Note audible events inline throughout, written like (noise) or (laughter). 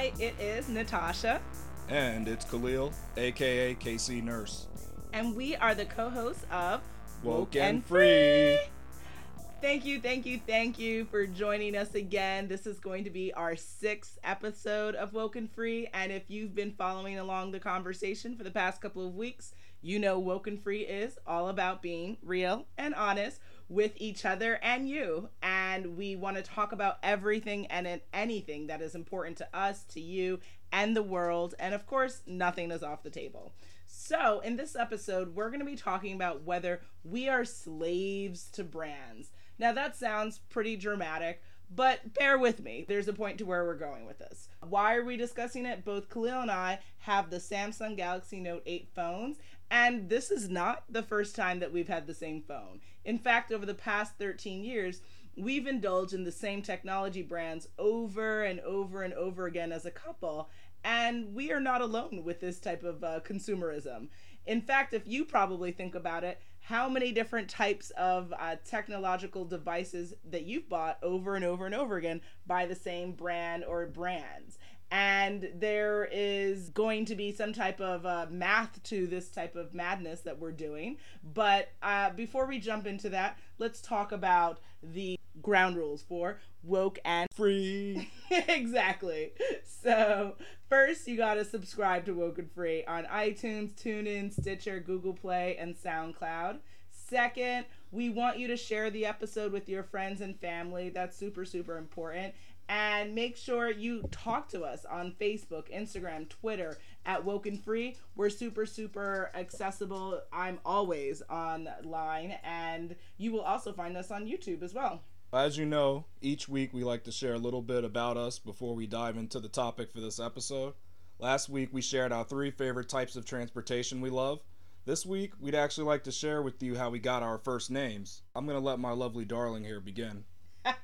Hi, it is Natasha. And it's Khalil, aka KC Nurse. And we are the co hosts of Woke and Free. Thank you, thank you, thank you for joining us again. This is going to be our sixth episode of Woke and Free. And if you've been following along the conversation for the past couple of weeks, you know Woke and Free is all about being real and honest with each other and you. And we want to talk about everything and anything that is important to us, to you, and the world. And of course, nothing is off the table. So, in this episode, we're going to be talking about whether we are slaves to brands. Now, that sounds pretty dramatic, but bear with me. There's a point to where we're going with this. Why are we discussing it? Both Khalil and I have the Samsung Galaxy Note 8 phones, and this is not the first time that we've had the same phone. In fact, over the past 13 years, we've indulged in the same technology brands over and over and over again as a couple, and we are not alone with this type of uh, consumerism. In fact, if you probably think about it, how many different types of uh, technological devices that you've bought over and over and over again by the same brand or brands? and there is going to be some type of uh, math to this type of madness that we're doing. But uh, before we jump into that, let's talk about the ground rules for woke and (laughs) free. exactly. So, first, you got to subscribe to Woke and Free on iTunes, TuneIn, Stitcher, Google Play, and SoundCloud. Second, we want you to share the episode with your friends and family. That's super, super important and make sure you talk to us on Facebook, Instagram, Twitter at Woken Free. We're super, super accessible. I'm always online, and you will also find us on YouTube as well. As you know, each week we like to share a little bit about us before we dive into the topic for this episode. Last week we shared our three favorite types of transportation we love. This week we'd actually like to share with you how we got our first names. I'm going to let my lovely darling here begin. (laughs)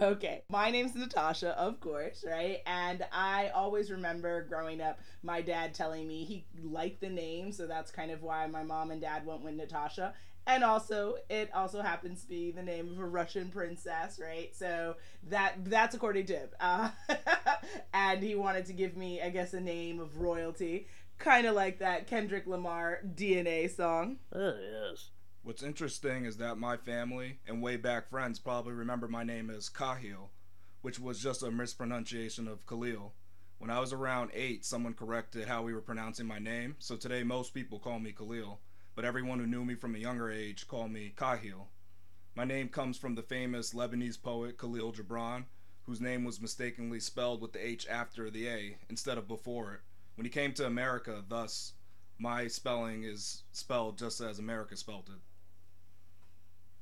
okay, my name's Natasha, of course, right? And I always remember growing up, my dad telling me he liked the name, so that's kind of why my mom and dad went with Natasha. And also, it also happens to be the name of a Russian princess, right? So that that's according to him. (laughs) Uh, and he wanted to give me, I guess, a name of royalty, kind of like that Kendrick Lamar DNA song. Oh yes. What's interesting is that my family and way back friends probably remember my name as Kahil, which was just a mispronunciation of Khalil. When I was around eight, someone corrected how we were pronouncing my name, so today most people call me Khalil, but everyone who knew me from a younger age called me Kahil. My name comes from the famous Lebanese poet Khalil Gibran, whose name was mistakenly spelled with the H after the A instead of before it. When he came to America, thus, my spelling is spelled just as America spelled it.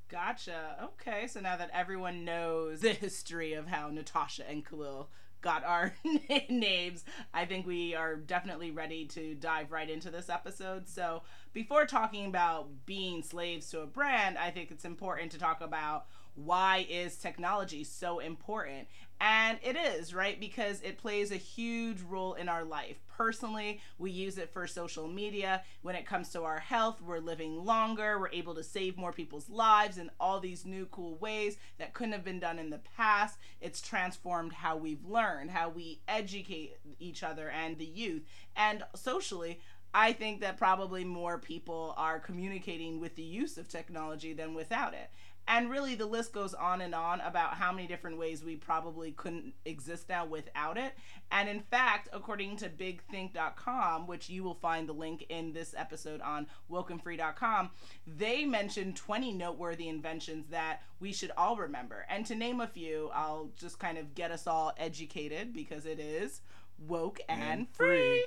Gotcha. Okay, so now that everyone knows the history of how Natasha and Khalil got our (laughs) names, I think we are definitely ready to dive right into this episode. So, before talking about being slaves to a brand, I think it's important to talk about why is technology so important and it is, right? Because it plays a huge role in our life. Personally, we use it for social media. When it comes to our health, we're living longer, we're able to save more people's lives in all these new cool ways that couldn't have been done in the past. It's transformed how we've learned, how we educate each other and the youth. And socially, I think that probably more people are communicating with the use of technology than without it. And really, the list goes on and on about how many different ways we probably couldn't exist now without it. And in fact, according to bigthink.com, which you will find the link in this episode on wokenfree.com, they mentioned 20 noteworthy inventions that we should all remember. And to name a few, I'll just kind of get us all educated because it is woke and, and free. free.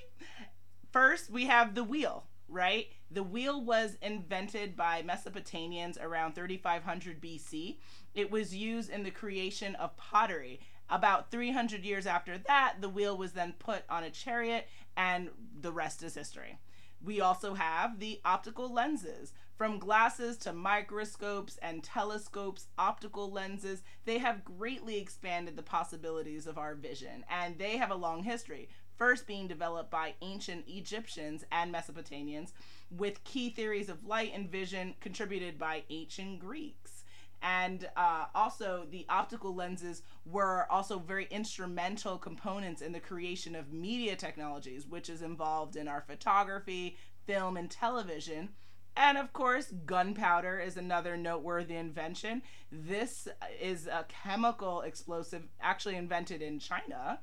First, we have the wheel right? The wheel was invented by Mesopotamians around 3500 BC. It was used in the creation of pottery. About 300 years after that, the wheel was then put on a chariot, and the rest is history. We also have the optical lenses. From glasses to microscopes and telescopes, optical lenses, they have greatly expanded the possibilities of our vision, and they have a long history first being developed by ancient Egyptians and Mesopotamians, with key theories of light and vision contributed by ancient Greeks. And uh, also, the optical lenses were also very instrumental components in the creation of media technologies, which is involved in our photography, film, and television. And of course, gunpowder is another noteworthy invention. This is a chemical explosive actually invented in China.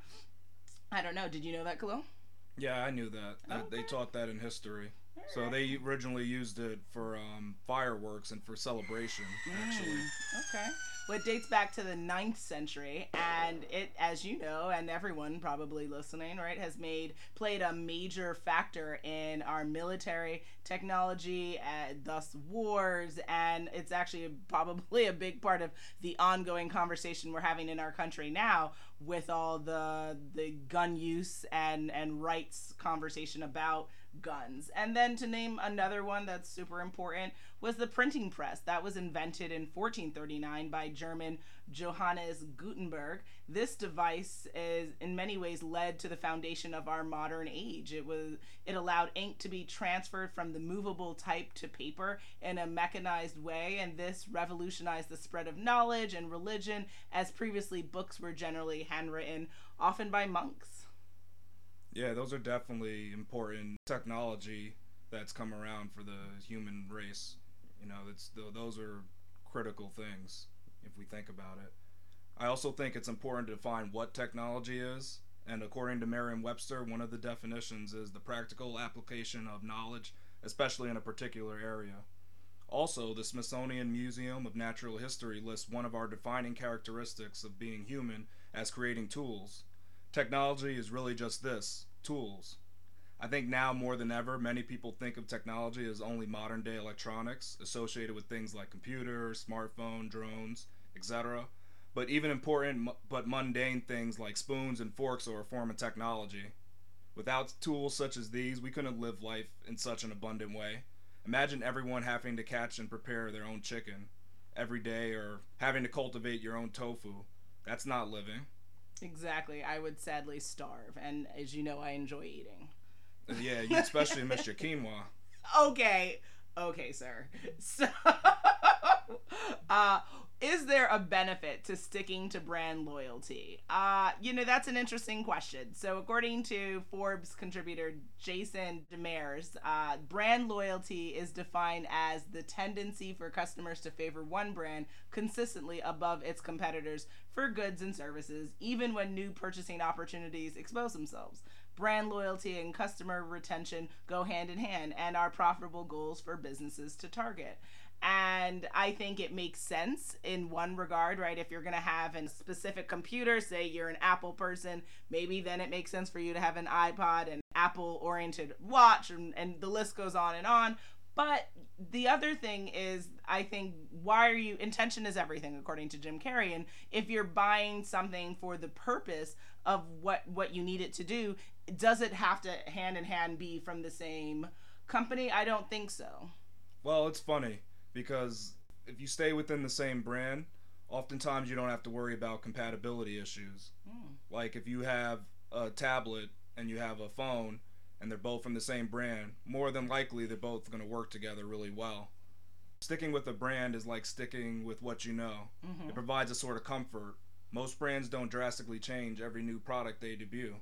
I don't know. Did you know that, Khalil? Yeah, I knew that. Okay. They taught that in history. So they originally used it for um, fireworks and for celebration, actually. Mm, okay. It dates back to the 9th century, and it, as you know, and everyone probably listening, right, has made played a major factor in our military technology, and thus wars, and it's actually probably a big part of the ongoing conversation we're having in our country now with all the the gun use and and rights conversation about guns. And then to name another one that's super important was the printing press. That was invented in 1439 by German Johannes Gutenberg. This device is in many ways led to the foundation of our modern age. It was it allowed ink to be transferred from the movable type to paper in a mechanized way and this revolutionized the spread of knowledge and religion as previously books were generally handwritten often by monks. Yeah, those are definitely important technology that's come around for the human race. You know, it's those are critical things if we think about it. I also think it's important to define what technology is, and according to Merriam-Webster, one of the definitions is the practical application of knowledge, especially in a particular area. Also, the Smithsonian Museum of Natural History lists one of our defining characteristics of being human as creating tools. Technology is really just this tools. I think now more than ever, many people think of technology as only modern day electronics associated with things like computers, smartphone, drones, etc. But even important but mundane things like spoons and forks are a form of technology. Without tools such as these, we couldn't live life in such an abundant way. Imagine everyone having to catch and prepare their own chicken every day or having to cultivate your own tofu. That's not living. Exactly. I would sadly starve, and as you know, I enjoy eating. Yeah, you especially miss your quinoa. (laughs) Okay, okay, sir. (laughs) So, uh, is there a benefit to sticking to brand loyalty? Uh, you know, that's an interesting question. So, according to Forbes contributor Jayson DeMers, uh, brand loyalty is defined as the tendency for customers to favor one brand consistently above its competitors for goods and services, even when new purchasing opportunities expose themselves. Brand loyalty and customer retention go hand in hand and are profitable goals for businesses to target. And I think it makes sense in one regard, right? If you're going to have a specific computer, say you're an Apple person, maybe then it makes sense for you to have an iPod and Apple oriented watch, and, and the list goes on and on. But the other thing is, I think, why are you? Intention is everything, according to Jim Carrey. And if you're buying something for the purpose of what what you need it to do, does it have to hand in hand be from the same company? I don't think so. Well, it's funny because if you stay within the same brand, oftentimes you don't have to worry about compatibility issues. Mm. Like if you have a tablet and you have a phone and they're both from the same brand, more than likely they're both going to work together really well. Sticking with a brand is like sticking with what you know. Mm-hmm. It provides a sort of comfort. Most brands don't drastically change every new product they debut.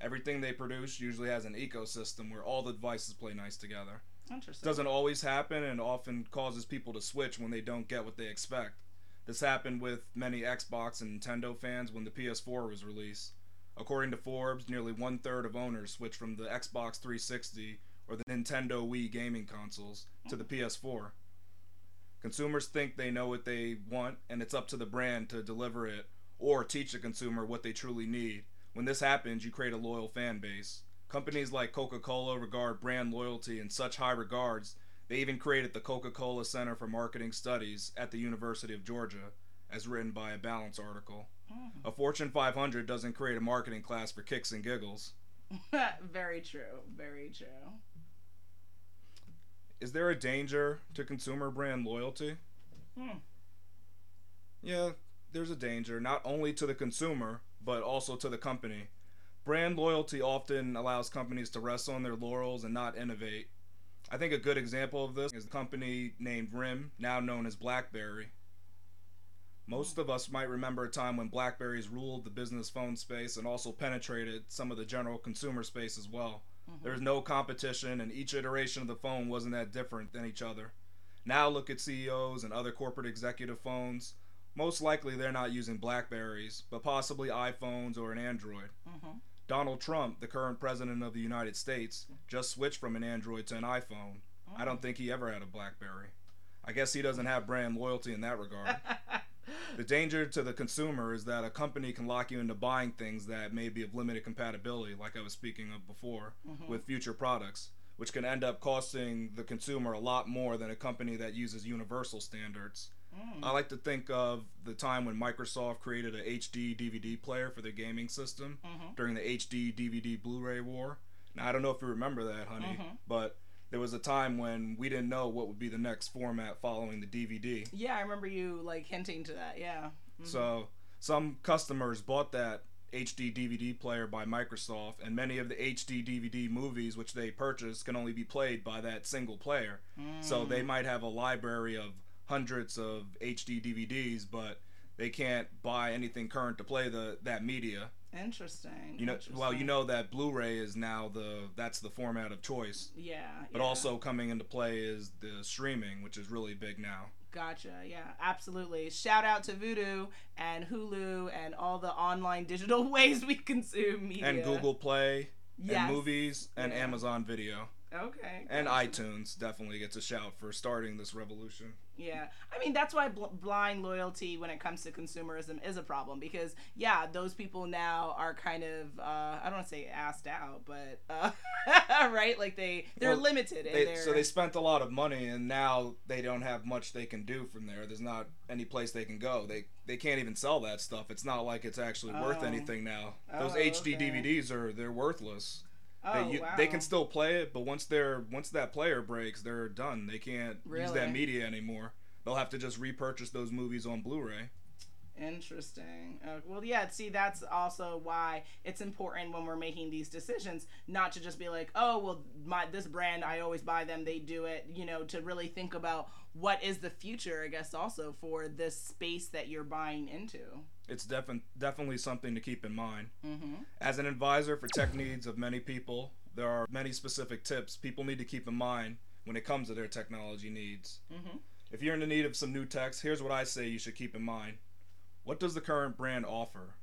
Everything they produce usually has an ecosystem where all the devices play nice together. Interesting. Doesn't always happen and often causes people to switch when they don't get what they expect. This happened with many Xbox and Nintendo fans when the PS4 was released. According to Forbes, nearly one third of owners switched from the Xbox 360 or the Nintendo Wii gaming consoles to the hmm. PS4. Consumers think they know what they want, and it's up to the brand to deliver it or teach the consumer what they truly need. When this happens, you create a loyal fan base. Companies like Coca Cola regard brand loyalty in such high regards, they even created the Coca Cola Center for Marketing Studies at the University of Georgia, as written by a Balance article. Mm. A Fortune 500 doesn't create a marketing class for kicks and giggles. (laughs) very true. Very true. Is there a danger to consumer brand loyalty? Hmm. Yeah, there's a danger, not only to the consumer, but also to the company. Brand loyalty often allows companies to rest on their laurels and not innovate. I think a good example of this is a company named RIM, now known as BlackBerry. Most of us might remember a time when Blackberries ruled the business phone space and also penetrated some of the general consumer space as well. Mhm. There was no competition, and each iteration of the phone wasn't that different than each other. Now look at CEOs and other corporate executive phones. Most likely they're not using Blackberries, but possibly iPhones or an Android. Mhm. Donald Trump, the current president of the United States, just switched from an Android to an iPhone. I don't think he ever had a Blackberry. I guess he doesn't have brand loyalty in that regard. (laughs) the danger to the consumer is that a company can lock you into buying things that may be of limited compatibility, like I was speaking of before, Mhm. with future products, which can end up costing the consumer a lot more than a company that uses universal standards. Mm. I like to think of the time when Microsoft created a HD DVD player for their gaming system Mhm. during the HD DVD Blu-ray war. Now I don't know if you remember that, honey, Mhm. but there was a time when we didn't know what would be the next format following the DVD. Yeah, I remember you like hinting to that. Yeah. Mhm. So some customers bought that HD DVD player by Microsoft, and many of the HD DVD movies which they purchased can only be played by that single player. So Mm. they might have a library of hundreds of HD DVDs, but they can't buy anything current to play the that media. Interesting. You know, well, you know that Blu-ray is now the that's the format of choice. Yeah. But yeah. also coming into play is the streaming, which is really big now. Gotcha. Yeah, absolutely. Shout out to Vudu and Hulu and all the online digital (laughs) ways we consume media. And Google Play, Yes. and movies, and Yeah. Amazon Video, Okay. and iTunes definitely gets a shout for starting this revolution. Yeah. I mean, that's why bl- blind loyalty when it comes to consumerism is a problem because, yeah, those people now are kind of, uh, I don't want to say asked out, but, uh, (laughs) right? Like they, they're Well, limited in They, their. so they spent a lot of money, and now they don't have much they can do from there. There's not any place they can go. They they can't even sell that stuff. It's not like it's actually worth Oh. anything now. Those Oh, HD okay. DVDs are they're worthless. Oh, they, you, wow. they can still play it, but once they're once that player breaks, they're done. They can't use that media anymore. They'll have to just repurchase those movies on Blu-ray. Interesting. Uh, well, yeah. See, that's also why it's important when we're making these decisions, not to just be like, "Oh, well, my this brand, I always buy them. They do it." You know, to really think about what is the future. I guess also for this space that you're buying into. It's defi- definitely something to keep in mind. Mm-hmm. As an advisor for tech needs of many people, there are many specific tips people need to keep in mind when it comes to their technology needs. Mm-hmm. If you're in the need of some new techs, here's what I say you should keep in mind. What does the current brand offer?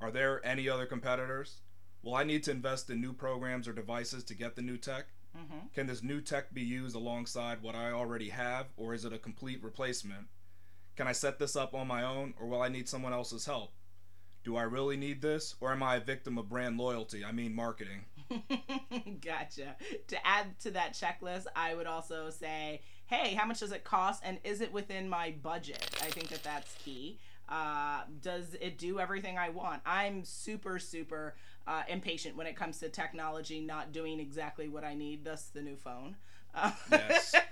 Are there any other competitors? Will I need to invest in new programs or devices to get the new tech? Mm-hmm. Can this new tech be used alongside what I already have, or is it a complete replacement? Can I set this up on my own, or will I need someone else's help? Do I really need this, or am I a victim of brand loyalty? I mean, marketing. (laughs) gotcha. To add to that checklist, I would also say, hey, how much does it cost, and is it within my budget? I think that that's key. Uh, does it do everything I want? I'm super, super uh, impatient when it comes to technology not doing exactly what I need. Thus, the new phone. Yes. (laughs)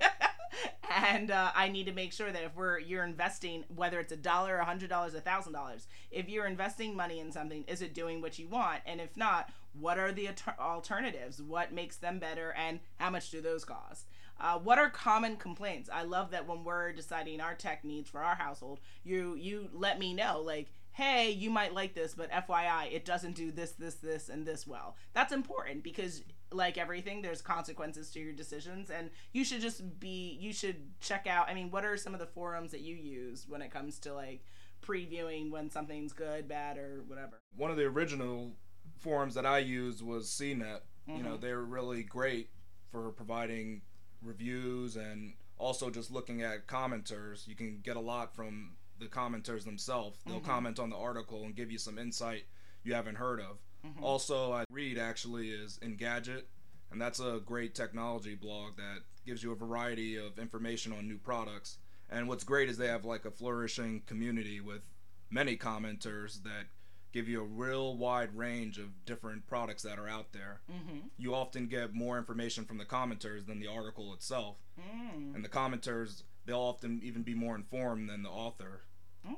and uh, I need to make sure that if we're you're investing, whether it's a dollar, a hundred dollars, a thousand dollars, if you're investing money in something, is it doing what you want? And if not, what are the alternatives? What makes them better, and how much do those cost? Uh, what are common complaints? I love that when we're deciding our tech needs for our household, you you let me know like, hey, you might like this, but FYI, it doesn't do this, this, this, and this well. That's important because like everything, there's consequences to your decisions, and you should just be you should check out. I mean, what are some of the forums that you use when it comes to like previewing when something's good, bad, or whatever? One of the original forums that I used was CNET. You know, Mhm. they were really great for providing reviews and also just looking at commenters. You can get a lot from the commenters themselves. They'll Mhm. comment on the article and give you some insight you haven't heard of. Mhm. Also, I read actually is Engadget, and that's a great technology blog that gives you a variety of information on new products. And what's great is they have like a flourishing community with many commenters that give you a real wide range of different products that are out there. Mm-hmm. You often get more information from the commenters than the article itself. Mm. And the commenters, they'll often even be more informed than the author. Okay.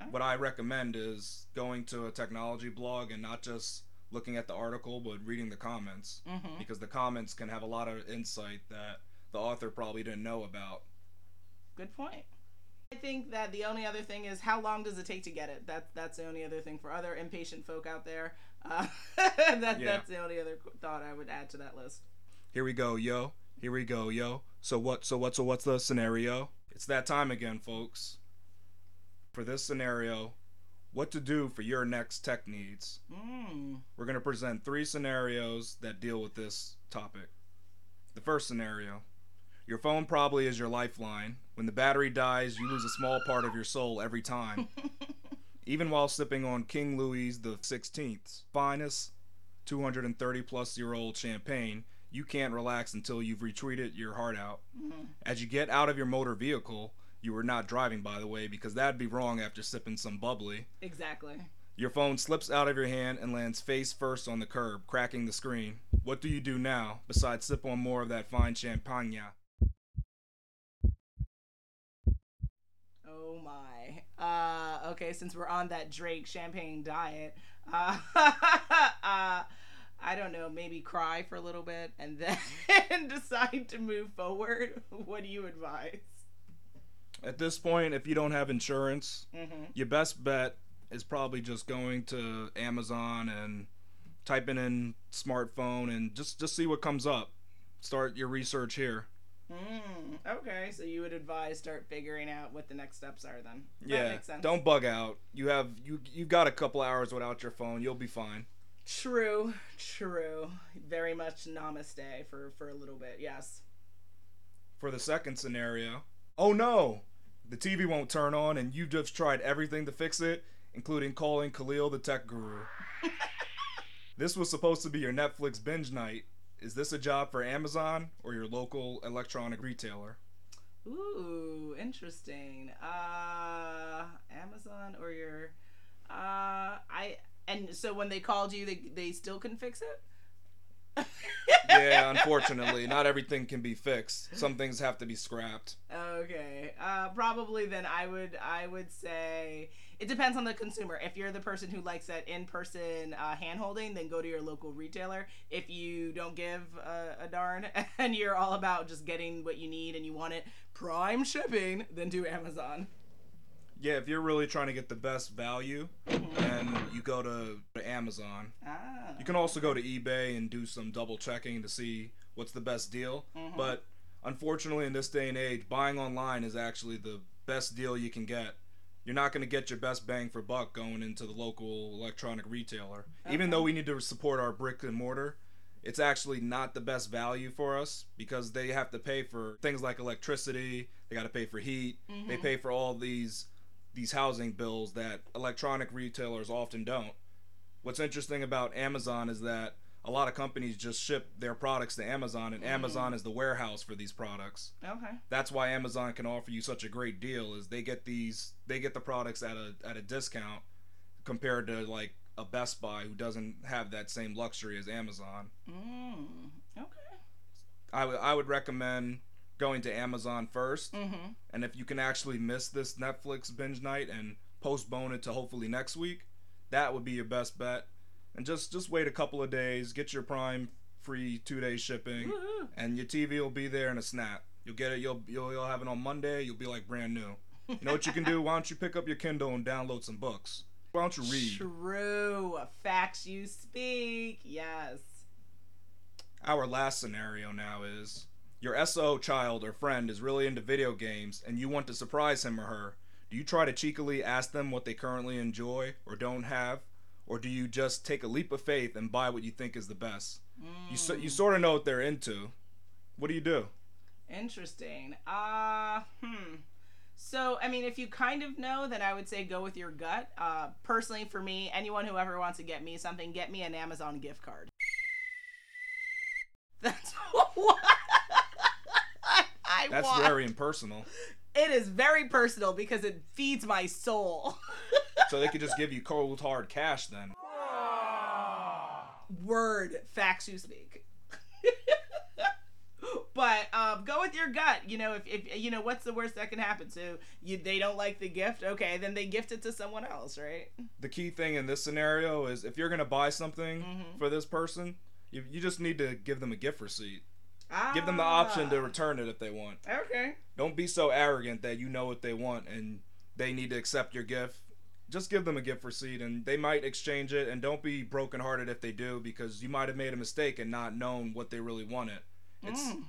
okay. What I recommend is going to a technology blog and not just looking at the article, but reading the comments. Mm-hmm. Because the comments can have a lot of insight that the author probably didn't know about. Good point. I think that the only other thing is how long does it take to get it? That that's the only other thing for other impatient folk out there. Uh, (laughs) that Yeah. that's the only other thought I would add to that list. Here we go, yo. Here we go, yo. So what? So what? So what's the scenario? It's that time again, folks. For this scenario, what to do for your next tech needs. Mm. We're gonna present three scenarios that deal with this topic. The first scenario. Your phone probably is your lifeline. When the battery dies, you lose a small part of your soul every time. (laughs) Even while sipping on King Louis the 16th's finest 230 plus year old champagne, you can't relax until you've retweeted your heart out. Mhm. As you get out of your motor vehicle, you were not driving by the way, because that'd be wrong after sipping some bubbly. Exactly. Your phone slips out of your hand and lands face first on the curb, cracking the screen. What do you do now, besides sip on more of that fine champagne? Oh my. Uh, okay, since we're on that Drake champagne diet, uh, (laughs) uh, I don't know, maybe cry for a little bit and then (laughs) decide to move forward. What do you advise? At this point, if you don't have insurance, Mm-hmm. your best bet is probably just going to Amazon and typing in smartphone and just just see what comes up. Start your research here. Mm, okay, so you would advise start figuring out what the next steps are then. Yeah, don't bug out. You have you you've got a couple hours without your phone. You'll be fine. True, true. Very much namaste for for a little bit. Yes. For the second scenario, oh no, the TV won't turn on, and you've just tried everything to fix it, including calling Khalil the tech guru. (laughs) this was supposed to be your Netflix binge night. Is this a job for Amazon or your local electronic retailer? Ooh, interesting. Uh, Amazon or your, uh, I and so when they called you, they they still couldn't fix it. yeah, (laughs) unfortunately, not everything can be fixed. Some things have to be scrapped. Okay. Uh, probably then I would I would say it depends on the consumer. If you're the person who likes that in person uh, hand holding, then go to your local retailer. If you don't give a, a darn (laughs) and you're all about just getting what you need and you want it prime shipping, then do Amazon. Yeah, if you're really trying to get the best value, then you go to, to Amazon. Ah. You can also go to eBay and do some double checking to see what's the best deal. Mhm. But unfortunately, in this day and age, buying online is actually the best deal you can get. You're not going to get your best bang for buck going into the local electronic retailer. Even though we need to support our brick and mortar, it's actually not the best value for us because they have to pay for things like electricity, they got to pay for heat, they Mhm. pay for all these these housing bills that electronic retailers often don't. What's interesting about Amazon is that a lot of companies just ship their products to Amazon and Mhm. Amazon is the warehouse for these products. Okay. That's why Amazon can offer you such a great deal is they get these they get the products at a at a discount compared to like a Best Buy who doesn't have that same luxury as Amazon. Mm. Okay. I would I would recommend going to Amazon first Mm-hmm. and if you can actually miss this Netflix binge night and postpone it to hopefully next week, that would be your best bet. And just just wait a couple of days, get your Prime free two day shipping, Woohoo. and your TV will be there in a snap. You'll get it. You'll you'll, you'll have it on Monday. You'll be like brand new. You know what you can do? Why don't you pick up your Kindle and download some books? Why don't you read? True. Facts you speak. Yes. Our last scenario now is your SO child or friend is really into video games and you want to surprise him or her. Do you try to cheekily ask them what they currently enjoy or don't have? Or do you just take a leap of faith and buy what you think is the best? You, so, you sort of know what they're into. What do you do? Interesting. Uh, hmm. So, I mean, if you kind of know, then I would say go with your gut. Uh, personally, for me, anyone who ever wants to get me something, get me an Amazon gift card. (laughs) That's (laughs) what I That's want. very impersonal. It is very personal because it feeds my soul. (laughs) So they could just give you cold hard cash then. Word, facts you speak. (laughs) but um, go with your gut. You know, if, if you know what's the worst that can happen. So you they don't like the gift, okay, then they gift it to someone else, right? The key thing in this scenario is if you're gonna buy something Mhm. for this person, you, you just need to give them a gift receipt. Ah. Give them the option to return it if they want. Okay. Don't be so arrogant that you know what they want and they need to accept your gift. Just give them a gift receipt and they might exchange it. And don't be brokenhearted if they do because you might have made a mistake and not known what they really wanted. It's Mm.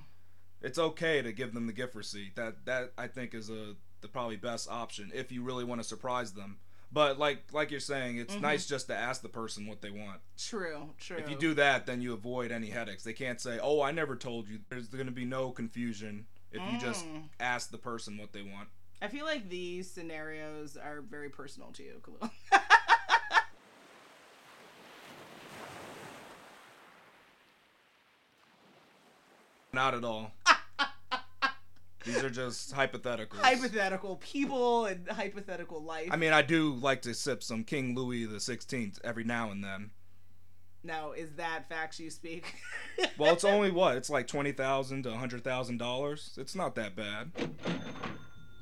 it's okay to give them the gift receipt. That that I think is a the probably best option if you really want to surprise them. But like like you're saying, it's Mhm. nice just to ask the person what they want. True. True. If you do that, then you avoid any headaches. They can't say, "Oh, I never told you." There's going to be no confusion if you just Mm. ask the person what they want. I feel like these scenarios are very personal to you, Khalil. (laughs) Not at all. (laughs) These are just hypotheticals. hypothetical people and hypothetical life. I mean, I do like to sip some King Louis the Sixteenth every now and then. now, is that facts you speak? Well, it's (laughs) only what? It's like twenty thousand to hundred thousand dollars. It's not that bad.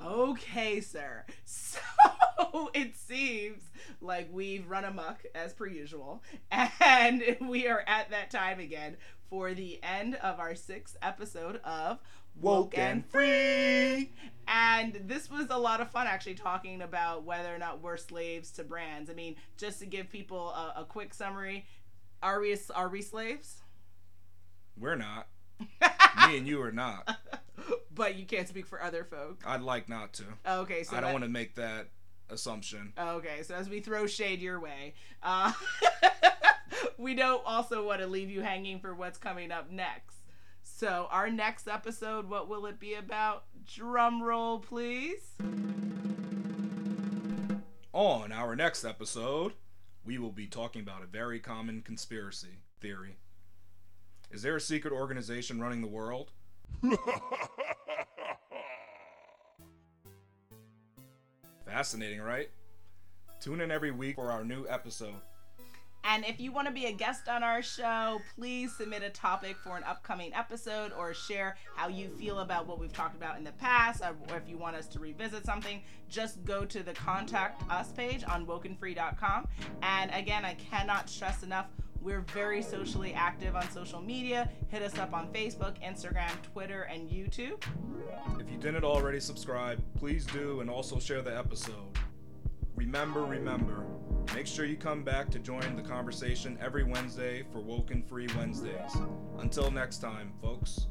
Okay, sir. So (laughs) it seems like we've run amok as per usual, and (laughs) we are at that time again for the end of our sixth episode of Woke and free. And this was a lot of fun actually talking about whether or not we're slaves to brands. I mean, just to give people a, a quick summary, are we are we slaves? We're not. Me and you are not. (laughs) but you can't speak for other folk. I'd like not to. Okay, so I don't that- want to make that assumption. Okay, so as we throw shade your way, uh, (laughs) we don't also want to leave you hanging for what's coming up next. So our next episode, what will it be about? Drum roll, please. On our next episode, we will be talking about a very common conspiracy theory. Is there a secret organization running the world? (laughs) Fascinating, right? Tune in every week for our new episode. And if you want to be a guest on our show, please submit a topic for an upcoming episode or share how you feel about what we've talked about in the past, or if you want us to revisit something, just go to the contact us page on wokenfree.com. And again, I cannot stress enough. We're very socially active on social media. Hit us up on Facebook, Instagram, Twitter, and YouTube. If you didn't already subscribe, please do and also share the episode. Remember, remember, make sure you come back to join the conversation every Wednesday for Woken Free Wednesdays. Until next time, folks.